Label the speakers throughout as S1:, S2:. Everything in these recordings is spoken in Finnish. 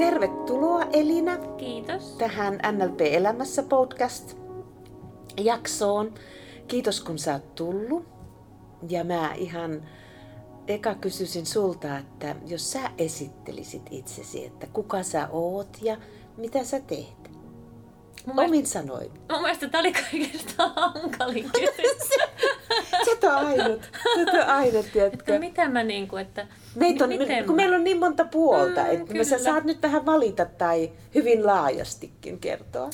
S1: Tervetuloa Elina
S2: Kiitos.
S1: tähän NLP Elämässä podcast jaksoon. Kiitos kun sä oot tullut. Ja mä ihan eka kysyisin sulta, että jos sä esittelisit itsesi, että kuka sä oot ja mitä sä teet.
S2: Mun
S1: Omin
S2: mielestä,
S1: sanoin.
S2: mun mielestä tää oli kaikista hankalin kysymys.
S1: Sä ainut. Sä ainut,
S2: että
S1: tiedätkö?
S2: mitä mä niinku, että...
S1: Meitä on,
S2: miten
S1: kun
S2: mä-
S1: meillä on niin monta puolta,
S2: Mm,
S1: että sä saat nyt vähän valita tai hyvin laajastikin kertoa.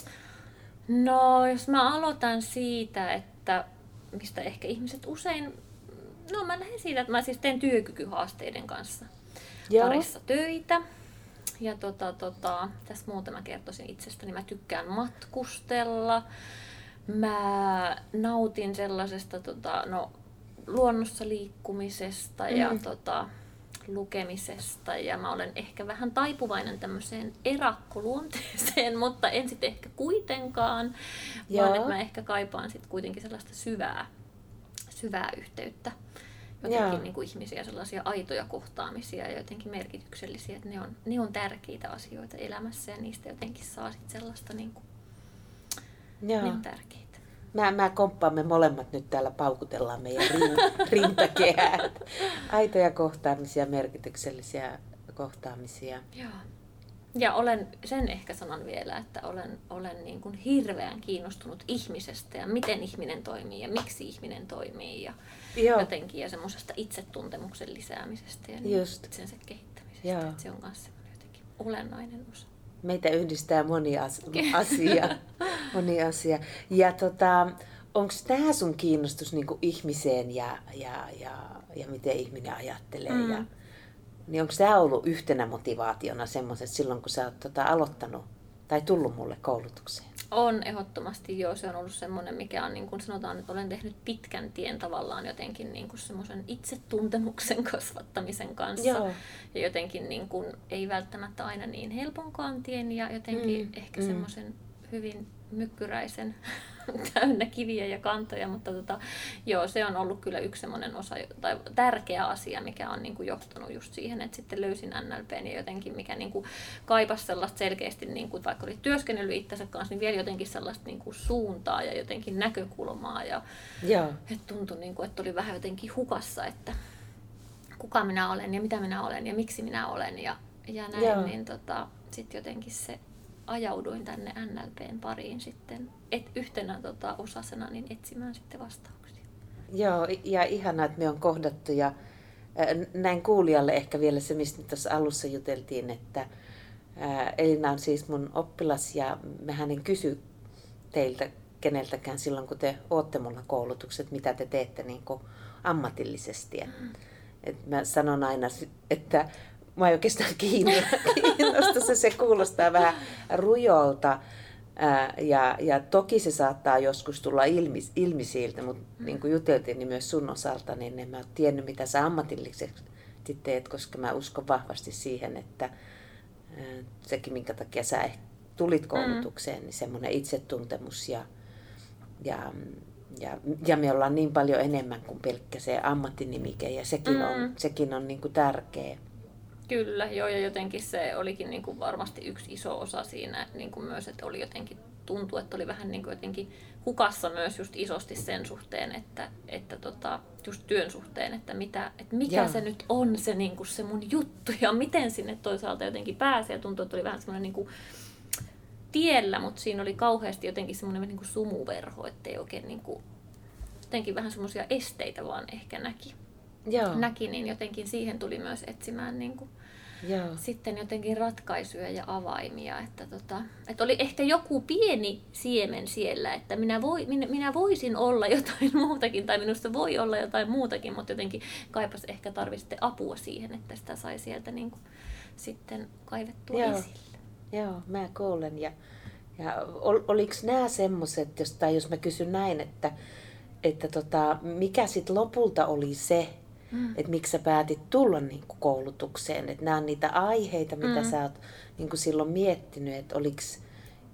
S2: No, jos mä aloitan siitä, että mistä ehkä ihmiset usein... No mä lähden siitä, että mä siis teen työkykyhaasteiden kanssa
S1: Joo.
S2: parissa töitä. Ja tota, tota, tässä muutama kertoisin itsestäni. Mä tykkään matkustella. Mä nautin sellaisesta tota, no, luonnossa liikkumisesta ja
S1: Mm.
S2: tota, lukemisesta. Ja mä olen ehkä vähän taipuvainen tämmöiseen erakkoluonteeseen, mutta en sitten ehkä kuitenkaan.
S1: Joo.
S2: Vaan että mä ehkä kaipaan sitten kuitenkin sellaista syvää, syvää yhteyttä jotenkin niin kuin ihmisiä, sellaisia aitoja kohtaamisia ja jotenkin merkityksellisiä, että ne on, ne on tärkeitä asioita elämässä ja niistä jotenkin saa sit sellaista, niin kuin, ne on tärkeitä.
S1: Mä, mä komppaan, me molemmat nyt täällä paukutellaan meidän rin, rintakehää. Aitoja kohtaamisia, merkityksellisiä kohtaamisia.
S2: Joo. Ja olen, sen ehkä sanon vielä, että olen, olen niin kuin hirveän kiinnostunut ihmisestä ja miten ihminen toimii ja miksi ihminen toimii ja
S1: Joo.
S2: jotenkin ja semmoisesta itsetuntemuksen lisäämisestä ja niin
S1: Just.
S2: itsensä kehittämisestä.
S1: Joo.
S2: Että se on myös jotenkin olennainen osa.
S1: Meitä yhdistää moni as- asia. moni asia. Ja tota, onko tämä sun kiinnostus niinku ihmiseen ja, ja, ja, ja miten ihminen ajattelee?
S2: Mm.
S1: Ja, niin onko tämä ollut yhtenä motivaationa semmoiset silloin, kun sä oot tota, aloittanut tai tullut mulle koulutukseen?
S2: On ehdottomasti joo, se on ollut semmoinen, mikä on niin kuin sanotaan, että olen tehnyt pitkän tien tavallaan jotenkin niin kuin semmoisen itsetuntemuksen kasvattamisen kanssa.
S1: Joo.
S2: Ja jotenkin niin kuin, ei välttämättä aina niin helponkaan tien ja jotenkin
S1: Mm,
S2: ehkä
S1: mm.
S2: semmoisen hyvin mykkyräisen täynnä kiviä ja kantoja, mutta tota, joo, se on ollut kyllä yksi semmoinen osa tai tärkeä asia, mikä on niin kuin johtanut just siihen, että sitten löysin NLPn ja jotenkin mikä niin kuin kaipasi sellaista selkeästi, niin kuin, vaikka oli työskennellyt itsensä kanssa, niin vielä jotenkin sellaista niin kuin suuntaa ja jotenkin näkökulmaa ja
S1: Joo.
S2: että tuntui, niin kuin, että oli vähän jotenkin hukassa, että kuka minä olen ja mitä minä olen ja miksi minä olen ja, ja näin,
S1: Joo.
S2: niin tota, sitten jotenkin se ajauduin tänne NLPn pariin sitten et, yhtenä tota, osasena niin etsimään sitten vastauksia.
S1: Joo, ja ihanaa, että me on kohdattu ja näin kuulijalle ehkä vielä se, mistä tuossa alussa juteltiin, että Elina on siis mun oppilas ja mähän en kysy teiltä keneltäkään silloin, kun te ootte mulla koulutukset, mitä te teette niin ammatillisesti. Et, et mä sanon aina, että mä ei oikeastaan kiinnosta, kiinnosta se, se kuulostaa vähän rujolta, Ää, ja, ja toki se saattaa joskus tulla ilmi, ilmi siltä, mutta niin kuin juteltiin, niin myös sun osalta, niin en mä ole tiennyt, mitä sä ammatilliseksi teet, koska mä uskon vahvasti siihen, että ää, sekin, minkä takia sä ehkä tulit koulutukseen, niin semmoinen itsetuntemus ja, ja, ja, ja me ollaan niin paljon enemmän kuin pelkkä se ammattinimike ja sekin on,
S2: Mm.
S1: sekin on niin kuin tärkeä.
S2: Kyllä, joo, ja jotenkin se olikin niin kuin varmasti yksi iso osa siinä niin kuin myös, että oli jotenkin tuntui, että oli vähän niin kuin jotenkin hukassa myös just isosti sen suhteen, että, että tota, just työn suhteen, että, mitä, että mikä
S1: Joo.
S2: se nyt on se, niin kuin se mun juttu ja miten sinne toisaalta jotenkin pääsee. Ja tuntui, että oli vähän semmoinen niin kuin tiellä, mutta siinä oli kauheasti jotenkin semmoinen niin kuin sumuverho, ettei oikein niin kuin, jotenkin vähän semmoisia esteitä vaan ehkä näki.
S1: Joo,
S2: näki, niin jotenkin siihen tuli myös etsimään niin kuin
S1: joo.
S2: sitten jotenkin ratkaisuja ja avaimia. Että, tota, että oli ehkä joku pieni siemen siellä, että minä, voi, minä, minä voisin olla jotain muutakin tai minusta voi olla jotain muutakin, mutta jotenkin kaipas ehkä tarvitsi sitten apua siihen, että sitä sai sieltä niin kuin, sitten kaivettua
S1: Joo.
S2: esille.
S1: Joo, mä kuulen. Ja, ja ol, oliko nämä semmoiset, jos, tai jos mä kysyn näin, että, että tota, mikä sitten lopulta oli se,
S2: Mm.
S1: että miksi sä päätit tulla niinku koulutukseen, että nämä on niitä aiheita, mitä
S2: Mm.
S1: sä oot niinku silloin miettinyt, että oliks,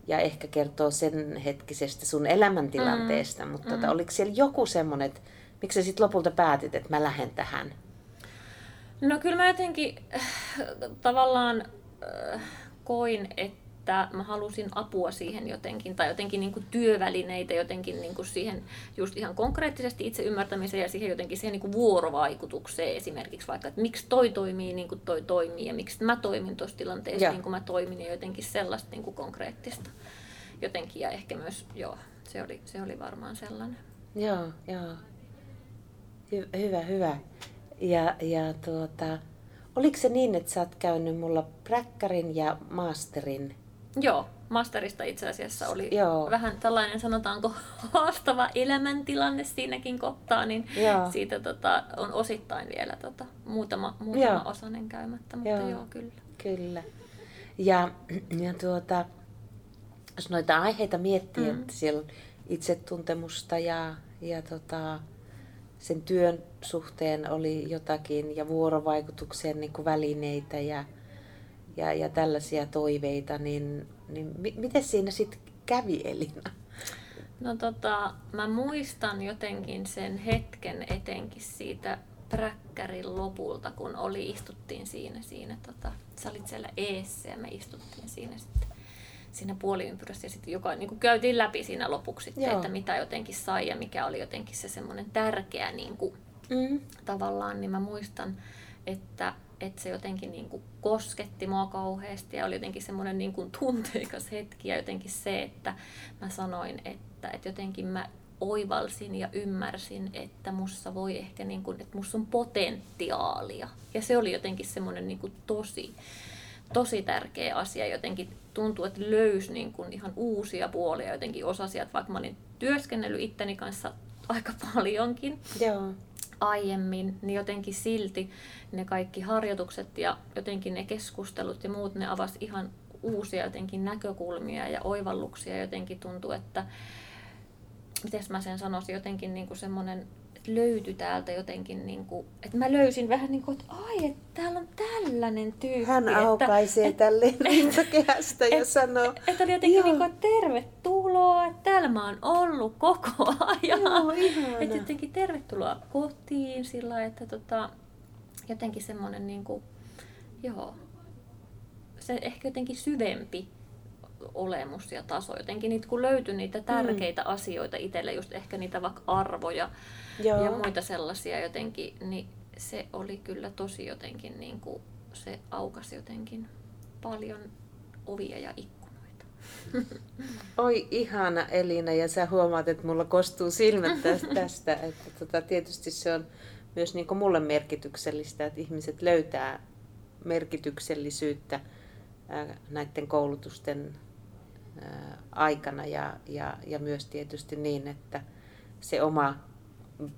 S1: ja ehkä kertoo sen hetkisestä sun elämäntilanteesta, mutta tota,
S2: Mm.
S1: oliko siellä joku semmoinen, että miksi sä sitten lopulta päätit, että mä lähden tähän?
S2: No kyllä mä jotenkin äh, tavallaan äh, koin, että että mä halusin apua siihen jotenkin, tai jotenkin niin kuin työvälineitä jotenkin niin kuin siihen just ihan konkreettisesti itse ymmärtämiseen ja siihen jotenkin siihen niin kuin vuorovaikutukseen esimerkiksi vaikka, että miksi toi toimii niin kuin toi toimii ja miksi mä toimin tuossa tilanteessa ja. niin kuin mä toimin ja jotenkin sellaista niin kuin konkreettista jotenkin ja ehkä myös, joo, se oli, se oli varmaan sellainen.
S1: Joo, joo. Hy- hyvä, hyvä. Ja, ja tuota, oliko se niin, että sä oot käynyt mulla präkkärin ja masterin
S2: Joo, masterista itse asiassa oli Joo. vähän tällainen, sanotaanko, haastava elämäntilanne siinäkin kohtaa, niin joo. siitä tota, on osittain vielä tota, muutama, muutama joo. osanen käymättä, mutta joo, joo kyllä.
S1: Kyllä. Ja, ja tuota, jos noita aiheita miettii, mm-hmm. että siellä on itsetuntemusta ja, ja tota, sen työn suhteen oli jotakin ja vuorovaikutuksen niin kuin välineitä ja, ja, ja tällaisia toiveita, niin, niin mi, miten siinä sitten kävi Elina?
S2: No tota, mä muistan jotenkin sen hetken etenkin siitä präkkärin lopulta, kun oli, istuttiin siinä, siinä tota, sä olit siellä eessä ja me istuttiin siinä sitten siinä puoliympyrässä ja sitten joka, niin käytiin läpi siinä lopuksi sitten, että mitä jotenkin sai ja mikä oli jotenkin se semmoinen tärkeä niin kuin, mm. tavallaan, niin mä muistan, että että se jotenkin niin kuin kosketti mua kauheasti ja oli jotenkin semmoinen niin kuin tunteikas hetki ja jotenkin se, että mä sanoin, että, että jotenkin mä oivalsin ja ymmärsin, että mussa voi ehkä, niin kuin, että mussa on potentiaalia. Ja se oli jotenkin semmoinen niin kuin tosi, tosi tärkeä asia. Jotenkin tuntuu, että löysi niin kuin ihan uusia puolia jotenkin osasiat, vaikka mä olin työskennellyt itteni kanssa aika paljonkin. Joo aiemmin, niin jotenkin silti ne kaikki harjoitukset ja jotenkin ne keskustelut ja muut, ne avasi ihan uusia jotenkin näkökulmia ja oivalluksia. Jotenkin tuntuu, että, miten mä sen sanoisin, jotenkin niin kuin semmoinen löytyi täältä jotenkin, niin kuin, että mä löysin vähän niin kuin, että ai, että täällä on tällainen tyyppi.
S1: Hän aukaisee että, tälle rintakehästä ja et, sanoo.
S2: Että oli jotenkin niin kuin, että tervetuloa, että täällä mä oon ollut koko ajan. Joo, että jotenkin tervetuloa kotiin sillä että tota, jotenkin semmoinen niin kuin, joo, se ehkä jotenkin syvempi olemus ja taso. Jotenkin niitä, kun löytyi niitä mm. tärkeitä mm. asioita itselle, just ehkä niitä vaikka arvoja Joo. ja muita sellaisia jotenkin, niin se oli kyllä tosi jotenkin, niin kuin, se aukasi jotenkin paljon ovia ja ikkunoita.
S1: Oi ihana Elina, ja sä huomaat, että mulla kostuu silmät tästä. että tota, tietysti se on myös niin kuin mulle merkityksellistä, että ihmiset löytää merkityksellisyyttä näiden koulutusten aikana. Ja, ja, ja myös tietysti niin, että se oma,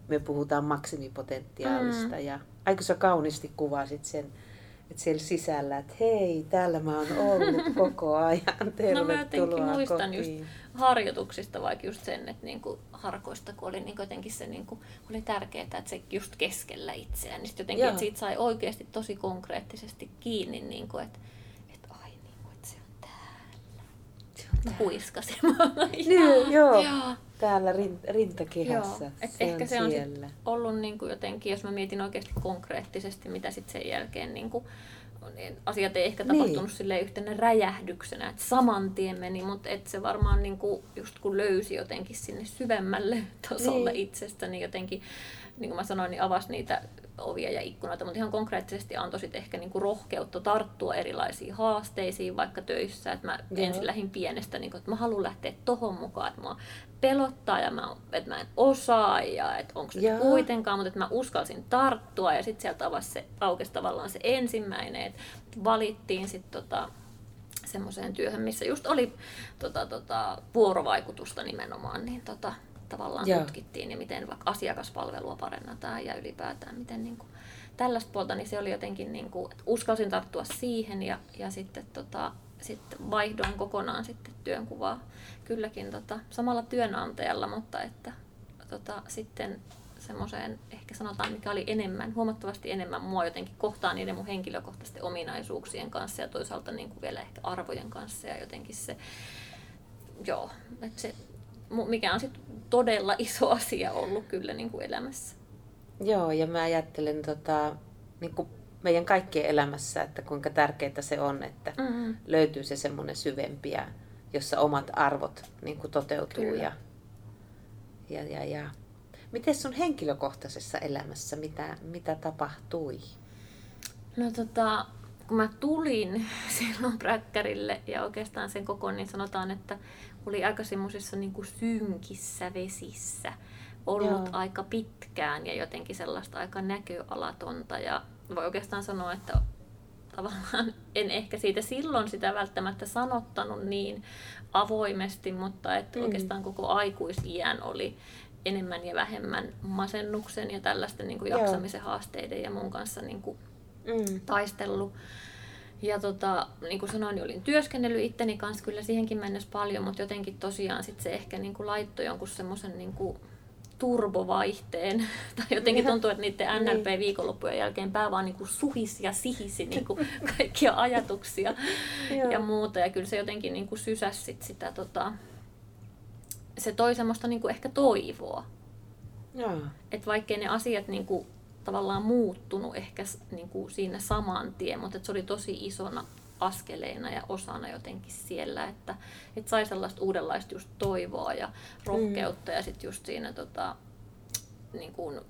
S1: me puhutaan maksimipotentiaalista. Mm. ja aika sä kauniisti kuvasit sen, että siellä sisällä, että hei, täällä mä oon ollut koko ajan, tervetuloa No mä jotenkin
S2: muistan
S1: kotiin.
S2: just harjoituksista vaikka just sen, että niinku harkoista, kun oli niinku jotenkin se niinku, oli tärkeää, että se just keskellä itseään, niin jotenkin, että siitä sai oikeasti tosi konkreettisesti kiinni, niinku, että huiskasemaan.
S1: Niin, joo. joo. Täällä rintakehässä. Joo.
S2: Et se ehkä on se on siellä. ollut niin kuin jotenkin, jos mä mietin oikeasti konkreettisesti, mitä sitten sen jälkeen niin kuin, niin asiat ei ehkä tapahtunut niin. sille yhtenä räjähdyksenä, että saman tien meni, mutta et se varmaan niin kuin, just kun löysi jotenkin sinne syvemmälle tasolle niin. itsestä, niin jotenkin, niin kuin mä sanoin, niin avasi niitä ovia ja ikkunoita, mutta ihan konkreettisesti antoi sitten ehkä niinku rohkeutta tarttua erilaisiin haasteisiin vaikka töissä. Että mä Joo. ensin lähdin pienestä, niinku, että mä haluan lähteä tohon mukaan, että mua pelottaa ja mä, että mä en osaa ja että onko se kuitenkaan, mutta että mä uskalsin tarttua ja sitten sieltä avasi se, aukesi tavallaan se ensimmäinen, että valittiin sitten tota, semmoiseen työhön, missä just oli tota, tota, vuorovaikutusta nimenomaan, niin tota, tavallaan Joo. tutkittiin ja miten vaikka asiakaspalvelua parannetaan ja ylipäätään miten niin kuin, tällaista puolta, niin se oli jotenkin, niin kuin, että uskalsin tarttua siihen ja, ja sitten tota, sitten vaihdoin kokonaan sitten työnkuvaa kylläkin tota, samalla työnantajalla, mutta että tota, sitten semmoiseen, ehkä sanotaan, mikä oli enemmän, huomattavasti enemmän mua jotenkin kohtaan niiden mun henkilökohtaisten ominaisuuksien kanssa ja toisaalta niin kuin vielä ehkä arvojen kanssa ja jotenkin se, joo, että se mikä on sitten todella iso asia ollut kyllä niin kuin elämässä.
S1: Joo, ja mä ajattelen, tota, niin kuin meidän kaikkien elämässä, että kuinka tärkeää se on, että
S2: Mm-hmm.
S1: löytyy se semmoinen syvempi ja jossa omat arvot niin kuin toteutuu.
S2: Kyllä.
S1: Ja, ja, ja, ja. Miten sun henkilökohtaisessa elämässä, mitä, mitä tapahtui?
S2: No tota, kun mä tulin silloin präkkärille ja oikeastaan sen koko, niin sanotaan, että oli aika semmoisissa niin synkissä vesissä ollut
S1: Joo.
S2: Joo. aika pitkään ja jotenkin sellaista aika näköalatonta. Ja voi oikeastaan sanoa, että tavallaan en ehkä siitä silloin sitä välttämättä sanottanut niin avoimesti, mutta että
S1: Mm.
S2: oikeastaan koko aikuisiän oli enemmän ja vähemmän masennuksen ja tällaisten niin kuin
S1: Joo.
S2: jaksamisen haasteiden ja mun kanssa niin kuin
S1: Mm.
S2: taistellut. Ja tota, niin kuin sanoin, niin olin työskennellyt itteni kanssa kyllä siihenkin mennessä paljon, mutta jotenkin tosiaan sit se ehkä niin kuin laittoi jonkun semmoisen niin kuin turbovaihteen. Tai jotenkin tuntuu, että niiden
S1: Niin.
S2: NLP-viikonloppujen jälkeen pää vaan niin kuin suhisi ja sihisi niin kuin kaikkia ajatuksia ja muuta. Ja kyllä se jotenkin niin kuin sysäsi sit sitä, tota, se toi semmoista niin kuin ehkä toivoa. Että vaikkei ne asiat niin kuin, tavallaan muuttunut ehkä niin kuin siinä saman tien, mutta se oli tosi isona askeleina ja osana jotenkin siellä, että et sai sellaista uudenlaista just toivoa ja rohkeutta mm. ja sitten just siinä tota, niin kuin,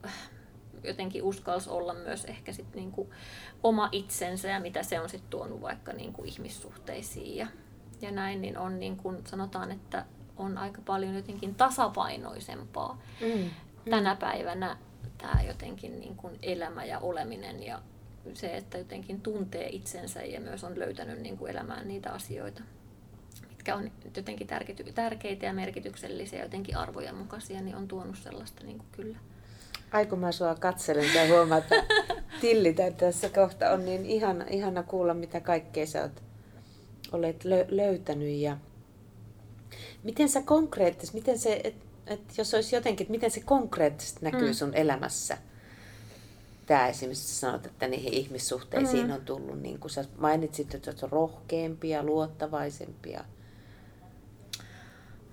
S2: jotenkin uskalsi olla myös ehkä sit niin kuin oma itsensä ja mitä se on sitten tuonut vaikka niin kuin ihmissuhteisiin ja, ja näin, niin on niin kuin sanotaan, että on aika paljon jotenkin tasapainoisempaa
S1: Mm.
S2: tänä päivänä tämä jotenkin niin kuin elämä ja oleminen ja se, että jotenkin tuntee itsensä ja myös on löytänyt niin kuin elämään niitä asioita, mitkä on jotenkin tärkeity- tärkeitä ja merkityksellisiä, jotenkin arvojen mukaisia, niin on tuonut sellaista niin kuin kyllä.
S1: Ai kun mä sua katselen ja huomaan, että tillitä tässä kohta on niin ihana, ihana kuulla, mitä kaikkea sä oot, olet lö, löytänyt. Ja miten sä konkreettisesti, miten se, et, et jos olisi jotenkin, että miten se konkreettisesti näkyy
S2: Mm.
S1: sun elämässä? Tämä esimerkiksi sanot, että niihin ihmissuhteisiin
S2: Mm.
S1: on tullut, niin kuin sä mainitsit, että oot rohkeampia, luottavaisempia.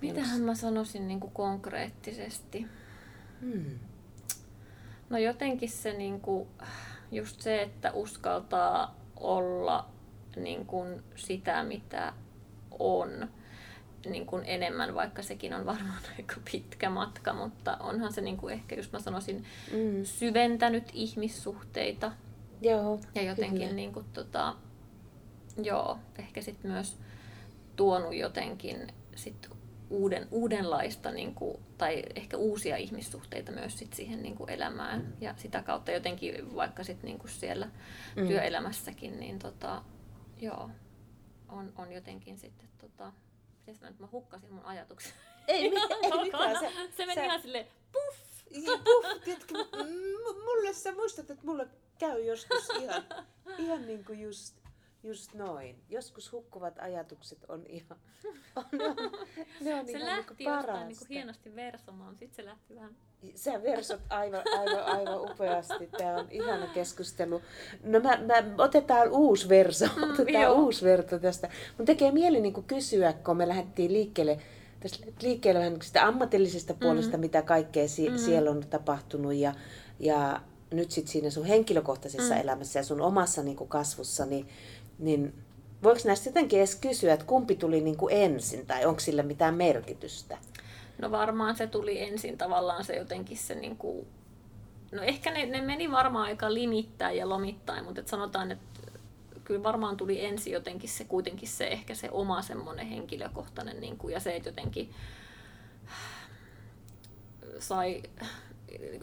S2: Mitähän mä sanoisin niin kuin konkreettisesti?
S1: Hmm.
S2: No jotenkin se niin kuin, just se, että uskaltaa olla niin kuin sitä, mitä on niin kuin enemmän, vaikka sekin on varmaan aika pitkä matka, mutta onhan se niin kuin ehkä, just mä sanoisin,
S1: Mm.
S2: syventänyt ihmissuhteita
S1: Joo,
S2: ja jotenkin
S1: kyllä.
S2: niin kuin, tota, joo, ehkä sitten myös tuonut jotenkin sit uuden, uudenlaista niin kuin, tai ehkä uusia ihmissuhteita myös sit siihen niin kuin elämään ja sitä kautta jotenkin vaikka sit niin kuin siellä
S1: Mm.
S2: mm. työelämässäkin, niin tota, joo, on, on jotenkin sitten tota, miten mä nyt mä hukkasin mun ajatuksen.
S1: Ei, mi- ei mitään. Se,
S2: se meni
S1: sä-
S2: ihan silleen puff!
S1: Ja puff, tiedätkö, m- mulle sä muistat, että mulle käy joskus ihan, ihan niin kuin just, just noin. Joskus hukkuvat ajatukset on ihan, on, ne on, ne on
S2: Se
S1: ihan
S2: lähti
S1: niin
S2: jostain
S1: parasta.
S2: niin kuin hienosti versomaan, sitten se lähti vähän
S1: Sä versot aivan, aivan, aivan upeasti. Tämä on ihana keskustelu. No mä, mä otetaan uusi verso,
S2: Mm,
S1: otetaan
S2: joo.
S1: uusi verto tästä. Mun tekee mieli niin kysyä, kun me lähdettiin liikkeelle, tästä liikkeelle vähän niinku sitä ammatillisesta puolesta,
S2: Mm.
S1: mitä kaikkea si-
S2: Mm.
S1: siellä on tapahtunut ja, ja nyt sitten siinä sun henkilökohtaisessa
S2: Mm.
S1: elämässä ja sun omassa niin kasvussa, niin, niin voiko näistä jotenkin edes kysyä, että kumpi tuli niin kuin ensin tai onko sillä mitään merkitystä?
S2: No varmaan se tuli ensin tavallaan se jotenkin se niin kuin, no ehkä ne, ne meni varmaan aika limittäin ja lomittain, mutta et sanotaan, että kyllä varmaan tuli ensin jotenkin se kuitenkin se ehkä se oma semmoinen henkilökohtainen niin kuin, ja se, että jotenkin sai,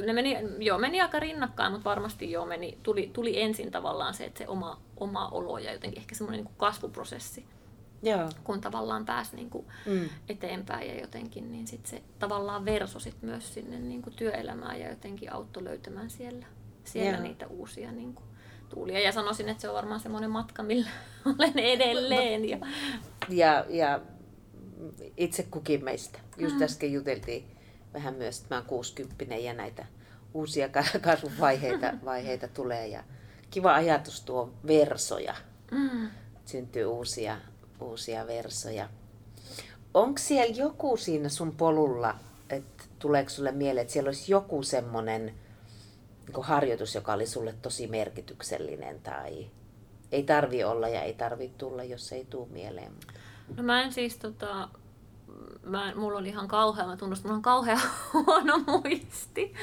S2: ne meni, joo, meni aika rinnakkain, mutta varmasti joo, meni, tuli, tuli ensin tavallaan se, että se oma, oma olo ja jotenkin ehkä semmoinen niin kasvuprosessi,
S1: Joo.
S2: kun tavallaan pääsi niin kuin
S1: Mm.
S2: eteenpäin ja jotenkin, niin sit se tavallaan verso sit myös sinne niin kuin työelämään ja jotenkin auttoi löytämään siellä, siellä
S1: Joo.
S2: niitä uusia niin kuin, tuulia. Ja sanoisin, että se on varmaan semmoinen matka, millä olen edelleen. Ja,
S1: Ja, ja itse kukin meistä. Just
S2: Mm.
S1: äsken juteltiin vähän myös, että mä oon 60 ja näitä uusia ka- kasvuvaiheita vaiheita tulee. Ja kiva ajatus tuo versoja.
S2: mm,
S1: Syntyy uusia, uusia versoja. Onko siellä joku siinä sun polulla, että tuleeko sulle mieleen, että siellä olisi joku semmoinen niin harjoitus, joka oli sulle tosi merkityksellinen tai ei tarvi olla ja ei tarvi tulla, jos ei tuu mieleen.
S2: No mä en siis tota, mä, mulla oli ihan kauhea, mä tunnustan, mulla on kauhea huono muisti.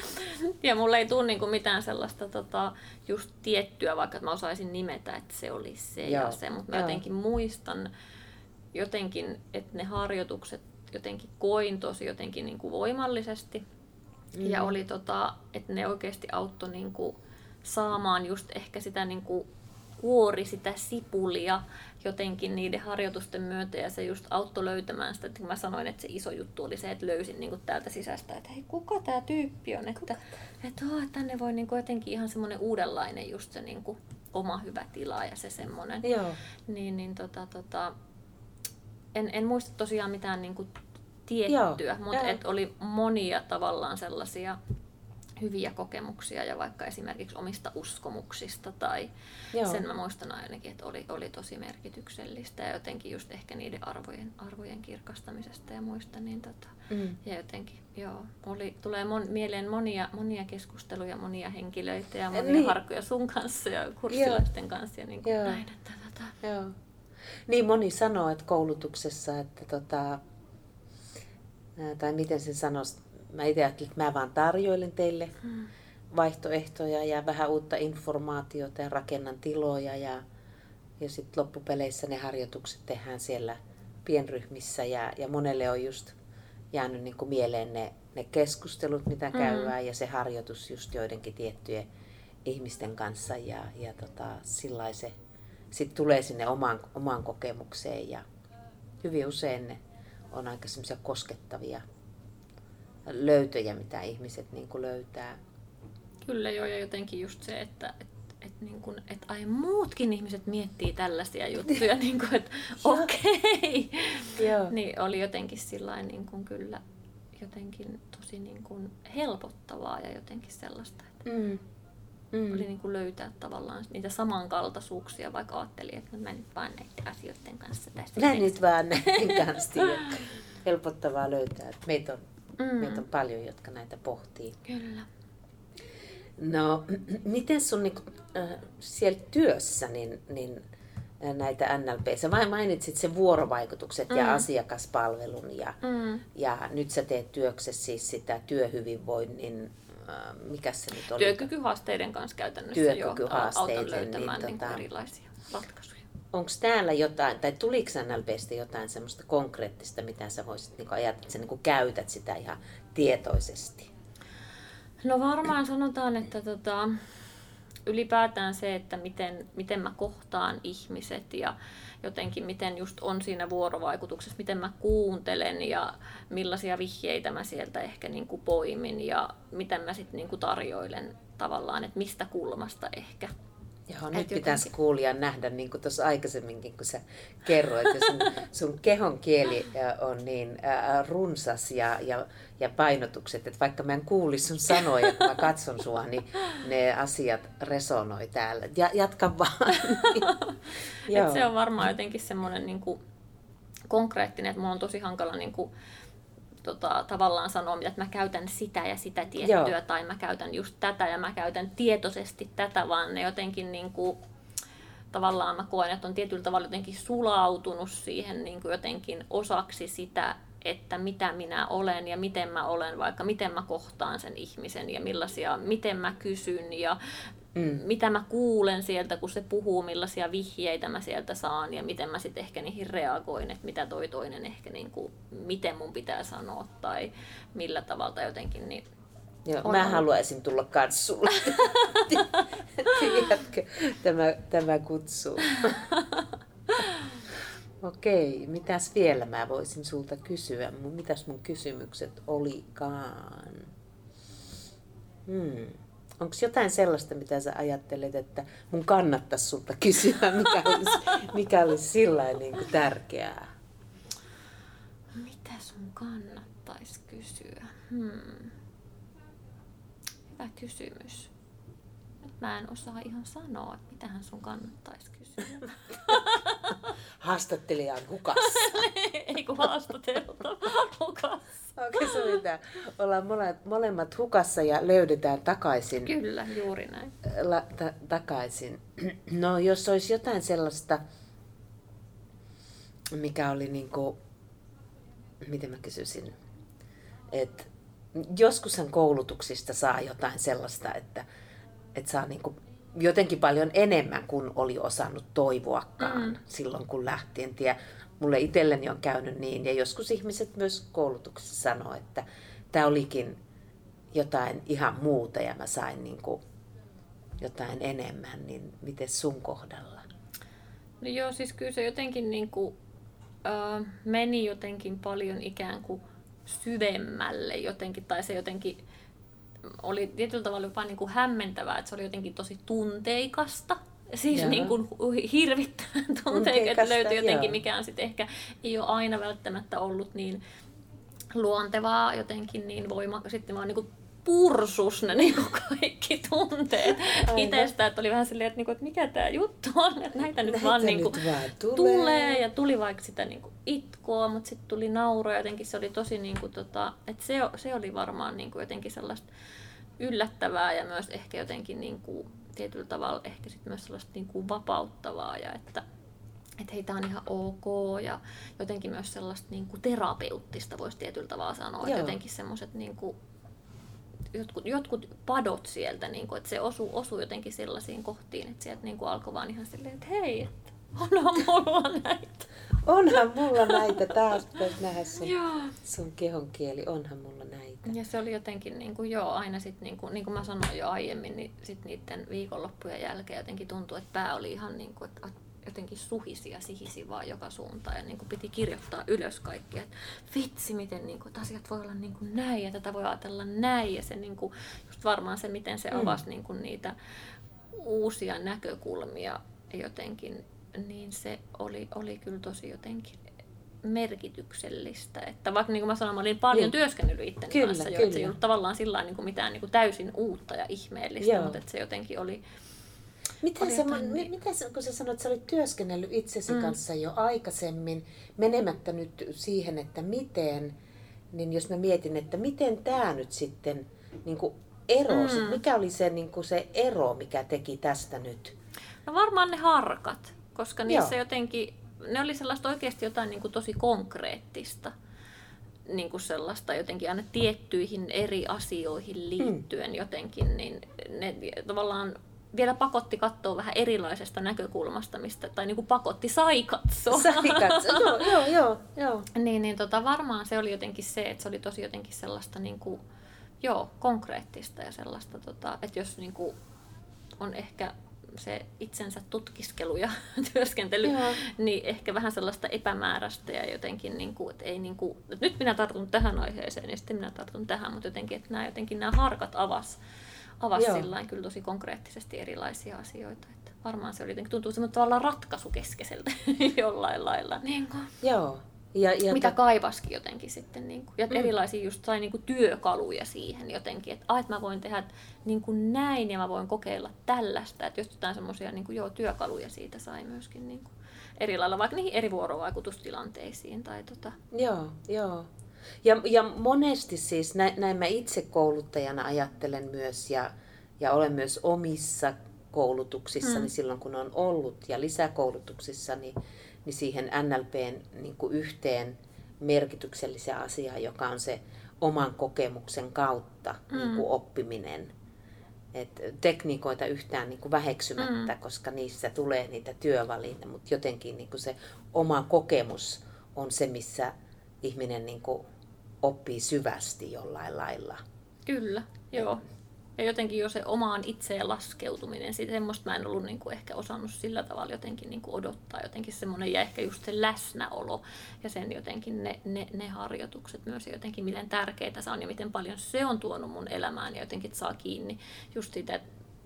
S2: Ja mulla ei tule niinku mitään sellaista tota, just tiettyä, vaikka mä osaisin nimetä, että se oli se Joo. ja se. Mutta mä Joo. jotenkin muistan jotenkin, että ne harjoitukset jotenkin koin tosi jotenkin niinku voimallisesti. Mm. Ja oli tota, että ne oikeasti auttoi niinku saamaan just ehkä sitä niinku kuori sitä sipulia jotenkin niiden harjoitusten myötä ja se just auttoi löytämään sitä, että kun mä sanoin, että se iso juttu oli se, että löysin niin täältä sisästä, että hei, kuka tämä tyyppi on, että, että, oh, tänne voi niin kuin jotenkin ihan semmoinen uudenlainen just se niin kuin oma hyvä tila ja se semmoinen.
S1: Joo.
S2: Niin, niin tota, tota, en, en muista tosiaan mitään niin kuin tiettyä, Joo. mutta et oli monia tavallaan sellaisia hyviä kokemuksia ja vaikka esimerkiksi omista uskomuksista tai Joo. sen mä muistan ainakin, että oli, oli tosi merkityksellistä ja jotenkin just ehkä niiden arvojen, arvojen kirkastamisesta ja muista, niin tota, mm. ja jotenkin joo, oli, tulee mon, mieleen monia, monia keskusteluja, monia henkilöitä ja monia niin. harkkuja sun kanssa ja kurssilaisten joo. kanssa ja niin kuin joo. näin, että tota.
S1: Joo. Niin moni sanoo, että koulutuksessa, että tota, tai miten sen sanoisi, mä itse ajattelin, että mä vaan tarjoilen teille mm. vaihtoehtoja ja vähän uutta informaatiota ja rakennan tiloja ja, ja sitten loppupeleissä ne harjoitukset tehdään siellä pienryhmissä ja, ja monelle on just jäänyt niin kuin mieleen ne, ne keskustelut, mitä mm. käydään ja se harjoitus just joidenkin tiettyjen ihmisten kanssa ja, ja tota, sillä se sitten tulee sinne omaan, omaan kokemukseen ja hyvin usein ne on aika semmoisia koskettavia löytöjä, mitä ihmiset niin kuin löytää.
S2: Kyllä joo, ja jotenkin just se, että et, et, niin kuin, et ai muutkin ihmiset miettii tällaisia juttuja, niin kuin, että okei. Okay. niin oli jotenkin sillä niin kuin kyllä jotenkin tosi niin kuin helpottavaa ja jotenkin sellaista, että mm. Mm. oli niin kuin löytää tavallaan niitä samankaltaisuuksia, vaikka ajattelin, että mä nyt vaan näiden asioiden kanssa
S1: tästä. Mä nyt vaan näiden kanssa. helpottavaa löytää, että meitä on Mm. Meitä on paljon, jotka näitä pohtii.
S2: Kyllä.
S1: No, miten sun niin, äh, siellä työssä niin, niin äh, näitä NLP, sä vain mainitsit sen vuorovaikutukset mm. ja asiakaspalvelun ja, mm. ja nyt sä teet työksessä siis sitä työhyvinvoinnin, äh, mikä se nyt oli?
S2: Työkykyhaasteiden kanssa käytännössä
S1: Työkykyhaasteiden,
S2: jo löytämään niin, tota, erilaisia ratkaisuja
S1: onko täällä jotain, tai tuliko NLPstä jotain semmoista konkreettista, mitä sä voisit niin ajatella, että sä niin käytät sitä ihan tietoisesti?
S2: No varmaan sanotaan, että tota, ylipäätään se, että miten, miten mä kohtaan ihmiset ja jotenkin miten just on siinä vuorovaikutuksessa, miten mä kuuntelen ja millaisia vihjeitä mä sieltä ehkä niin kuin poimin ja miten mä sitten niin tarjoilen tavallaan, että mistä kulmasta ehkä
S1: Joo, nyt pitäisi kuulia nähdä, niin kuin tuossa aikaisemminkin, kun sä kerroit, että sun, sun kehon kieli on niin runsas ja, ja, ja painotukset, että vaikka mä en kuulisi sun sanoja, kun mä katson sua, niin ne asiat resonoi täällä. Ja, jatka vaan.
S2: Joo. se on varmaan jotenkin semmoinen niin kuin konkreettinen, että mulla on tosi hankala niin kuin, tota, tavallaan sanoa, että mä käytän sitä ja sitä tiettyä, Joo. tai mä käytän just tätä ja mä käytän tietoisesti tätä, vaan ne jotenkin niin kuin, tavallaan mä koen, että on tietyllä tavalla jotenkin sulautunut siihen niin kuin jotenkin osaksi sitä, että mitä minä olen ja miten mä olen, vaikka miten mä kohtaan sen ihmisen ja millaisia, miten mä kysyn ja mm. mitä mä kuulen sieltä, kun se puhuu, millaisia vihjeitä mä sieltä saan ja miten mä sitten ehkä niihin reagoin, että mitä toi toinen ehkä, niin kuin, miten mun pitää sanoa tai millä tavalla jotenkin. Niin
S1: Joo, on mä haluaisin tulla kanssa sulle. Tiedätkö, tämä, tämä kutsuu. Okei, mitäs vielä mä voisin sulta kysyä? Mitäs mun kysymykset olikaan? Hmm. Onko jotain sellaista, mitä sä ajattelet, että mun kannattaisi sulta kysyä, mikä olisi, mikä olisi sillä niin kuin tärkeää?
S2: Mitä sun kannattaisi kysyä? Hmm. Hyvä kysymys. mä en osaa ihan sanoa, että mitähän sun kannattaisi kysyä.
S1: Haastattelija on hukassa.
S2: Ei kun haastatelta hukassa.
S1: Okei, sovitään. Ollaan molemmat, molemmat hukassa ja löydetään takaisin.
S2: Kyllä, juuri näin.
S1: La, ta, takaisin. No, jos olisi jotain sellaista, mikä oli niin kuin, miten mä kysyisin, että joskushan koulutuksista saa jotain sellaista, että, että saa niin kuin jotenkin paljon enemmän kuin oli osannut toivoakaan mm. silloin, kun lähti. En tiedä, mulle itselleni on käynyt niin, ja joskus ihmiset myös koulutuksessa sanoo, että tämä olikin jotain ihan muuta ja mä sain niin kuin jotain enemmän, niin miten sun kohdalla?
S2: No joo, siis kyllä se jotenkin niin kuin, äh, meni jotenkin paljon ikään kuin syvemmälle jotenkin, tai se jotenkin oli tietyllä tavalla jopa niin kuin hämmentävää, että se oli jotenkin tosi tunteikasta. Siis niin kuin hirvittävän että löytyi jotenkin, joo. mikä on sitten ehkä ei ole aina välttämättä ollut niin luontevaa jotenkin niin voima, sitten vaan niin kuin pursus ne niin kuin kaikki tunteet itsestä, että oli vähän silleen, että, niin kuin, että mikä tämä juttu on, että näitä nyt näitä vaan, niin kuin, vaan tulee. tulee. ja tuli vaikka sitä niin kuin itkoa, mutta sitten tuli nauroa jotenkin se oli tosi niin kuin, tota, että se, se oli varmaan niin kuin jotenkin sellaista yllättävää ja myös ehkä jotenkin niin kuin, tietyllä tavalla ehkä sit myös sellaista niin kuin vapauttavaa ja että että hei, tämä on ihan ok ja jotenkin myös sellaista niin kuin terapeuttista voisi tietyllä tavalla sanoa, Joo. että jotenkin semmoiset niin kuin, jotkut, jotkut padot sieltä, niin kuin, että se osuu, osuu jotenkin sellaisiin kohtiin, että sieltä niin kuin alkoi vaan ihan silleen, että hei, että onhan mulla näitä.
S1: Onhan mulla näitä, taas pitäisi nähdä sun, sun kehon kieli, onhan mulla näitä.
S2: Ja se oli jotenkin, niin kuin, joo, aina sitten, niin kuin, niin kuin mä sanoin jo aiemmin, niin sit niiden viikonloppujen jälkeen jotenkin tuntui, että pää oli ihan niin kuin, että jotenkin suhisi ja sihisi vaan joka suuntaan ja niin kuin piti kirjoittaa ylös kaikki, että vitsi, miten niin kuin, että asiat voi olla niin kuin näin ja tätä voi ajatella näin ja se niin kuin, just varmaan se, miten se mm. avasi mm. niin kuin niitä uusia näkökulmia jotenkin, niin se oli, oli kyllä tosi jotenkin merkityksellistä. Että vaikka niin kuin mä sanoin, mä olin paljon niin. työskennellyt itteni kyllä, kanssa jo, kyllä. että se ei ollut tavallaan sillä niin kuin mitään niin kuin täysin uutta ja ihmeellistä, Joo. mutta että se jotenkin oli,
S1: Miten, se, niin. miten se, kun sä sanoit, että sä olit työskennellyt itsesi mm. kanssa jo aikaisemmin, menemättä nyt siihen, että miten, niin jos mä mietin, että miten tämä nyt sitten niin kuin erosi, mm. mikä oli se, niin kuin se ero, mikä teki tästä nyt?
S2: No varmaan ne harkat, koska niissä Joo. jotenkin, ne oli sellaista oikeasti jotain niin kuin tosi konkreettista niin kuin sellaista jotenkin aina tiettyihin eri asioihin liittyen mm. jotenkin, niin ne tavallaan vielä pakotti katsoa vähän erilaisesta näkökulmasta, mistä, tai niin kuin pakotti sai katsoa.
S1: Sai katsoa, joo, joo, joo. joo.
S2: niin, niin tota, varmaan se oli jotenkin se, että se oli tosi jotenkin sellaista niin kuin, joo, konkreettista ja sellaista, tota, että jos niin kuin, on ehkä se itsensä tutkiskelu ja työskentely, Joo. niin ehkä vähän sellaista epämääräistä ja jotenkin, niin kuin, että ei niin kuin, että nyt minä tartun tähän aiheeseen ja sitten minä tartun tähän, mutta jotenkin, että nämä, jotenkin nämä harkat avas avasi sillä kyllä tosi konkreettisesti erilaisia asioita. Että varmaan se oli jotenkin, tuntuu semmoinen tavallaan ratkaisukeskeiseltä jollain lailla. Niin kuin.
S1: Joo.
S2: Ja, ja mitä ta- kaivaskin jotenkin sitten. Niin kuin, ja mm. erilaisia just sai niin kuin työkaluja siihen jotenkin, että, ah, että mä voin tehdä niin kuin näin ja mä voin kokeilla tällaista. Että just jotain semmoisia niin joo, työkaluja siitä sai myöskin niin kuin eri lailla, vaikka niihin eri vuorovaikutustilanteisiin. Tai tota.
S1: Joo, joo. Ja, ja monesti siis, näin, näin mä itse kouluttajana ajattelen myös ja, ja olen myös omissa koulutuksissani hmm. silloin, kun on ollut ja lisäkoulutuksissa, niin, niin siihen NLPn niin kuin yhteen merkitykselliseen asiaan, joka on se oman kokemuksen kautta hmm. niin kuin oppiminen. Et tekniikoita yhtään niin kuin väheksymättä, hmm. koska niissä tulee niitä työvalinta, mutta jotenkin niin kuin se oma kokemus on se, missä ihminen niin kuin oppii syvästi jollain lailla.
S2: Kyllä, joo. Ja jotenkin jo se omaan itseen laskeutuminen, siitä semmoista mä en ollut niin kuin ehkä osannut sillä tavalla jotenkin niin kuin odottaa. Jotenkin semmoinen ja ehkä just se läsnäolo ja sen jotenkin ne, ne, ne harjoitukset myös ja jotenkin miten tärkeitä se on ja miten paljon se on tuonut mun elämään ja jotenkin saa kiinni just siitä,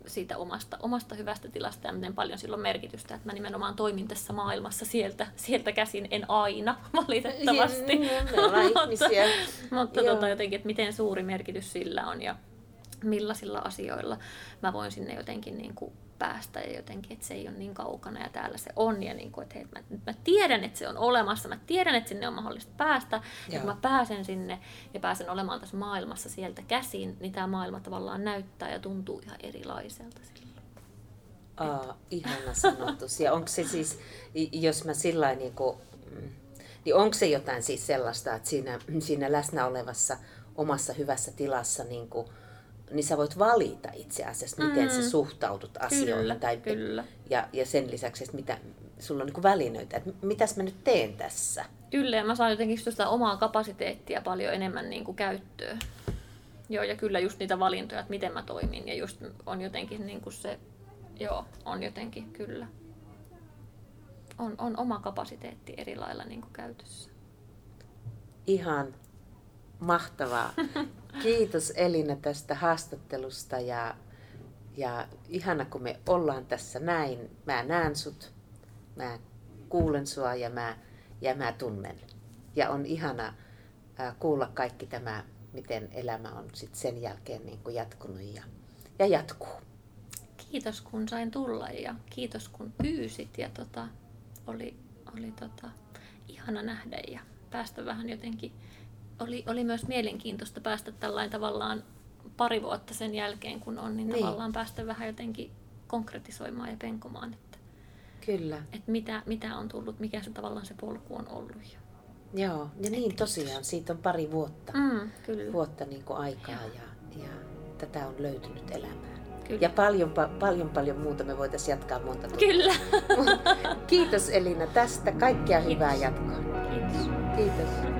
S2: siitä omasta, omasta hyvästä tilasta ja miten paljon sillä on merkitystä, että mä nimenomaan toimin tässä maailmassa sieltä, sieltä käsin, en aina valitettavasti.
S1: Ja, me ihmisiä.
S2: mutta, mutta tota, jotenkin, että miten suuri merkitys sillä on ja millaisilla asioilla mä voin sinne jotenkin niin kuin päästä ja jotenkin, että se ei ole niin kaukana ja täällä se on ja niin kuin, että hei, mä, mä tiedän, että se on olemassa, mä tiedän, että sinne on mahdollista päästä Joo. ja kun mä pääsen sinne ja pääsen olemaan tässä maailmassa sieltä käsin, niin tämä maailma tavallaan näyttää ja tuntuu ihan erilaiselta silloin.
S1: Aa, ihana sanottu. Ja onko se siis, jos mä sillä niin kuin, mm, niin onko se jotain siis sellaista, että siinä, siinä läsnä olevassa omassa hyvässä tilassa niin kuin, niin sä voit valita itse asiassa, miten mm. sä suhtaudut asioihin.
S2: Kyllä, tai, kyllä.
S1: Ja, ja sen lisäksi, että mitä, sulla on niin välinöitä, että mitäs mä nyt teen tässä.
S2: Kyllä, ja mä saan jotenkin sitä omaa kapasiteettia paljon enemmän niin kuin käyttöön. Joo, ja kyllä just niitä valintoja, että miten mä toimin, ja just on jotenkin niin kuin se, joo, on jotenkin kyllä. On, on oma kapasiteetti eri lailla niin kuin käytössä.
S1: Ihan mahtavaa. Kiitos Elina tästä haastattelusta ja, ja ihana kun me ollaan tässä näin. Mä näen sut, mä kuulen sua ja mä, ja mä tunnen. Ja on ihana ää, kuulla kaikki tämä, miten elämä on sit sen jälkeen niin kuin jatkunut ja, ja jatkuu.
S2: Kiitos kun sain tulla ja kiitos kun pyysit ja tota, oli, oli tota, ihana nähdä ja päästä vähän jotenkin oli, oli myös mielenkiintoista päästä tällainen tavallaan pari vuotta sen jälkeen, kun on, niin, niin. tavallaan päästä vähän jotenkin konkretisoimaan ja penkomaan, että,
S1: Kyllä.
S2: että mitä, mitä on tullut, mikä se tavallaan se polku on ollut. Ja,
S1: Joo, ja niin tosiaan, siitä on pari vuotta,
S2: mm, kyllä.
S1: vuotta niin kuin aikaa ja, ja tätä on löytynyt elämään.
S2: Kyllä.
S1: Ja paljon, paljon, paljon muuta me voitaisiin jatkaa monta
S2: tuntia. Kyllä.
S1: Kiitos Elina tästä. Kaikkea
S2: Kiitos.
S1: hyvää jatkoa.
S2: Kiitos.
S1: Kiitos.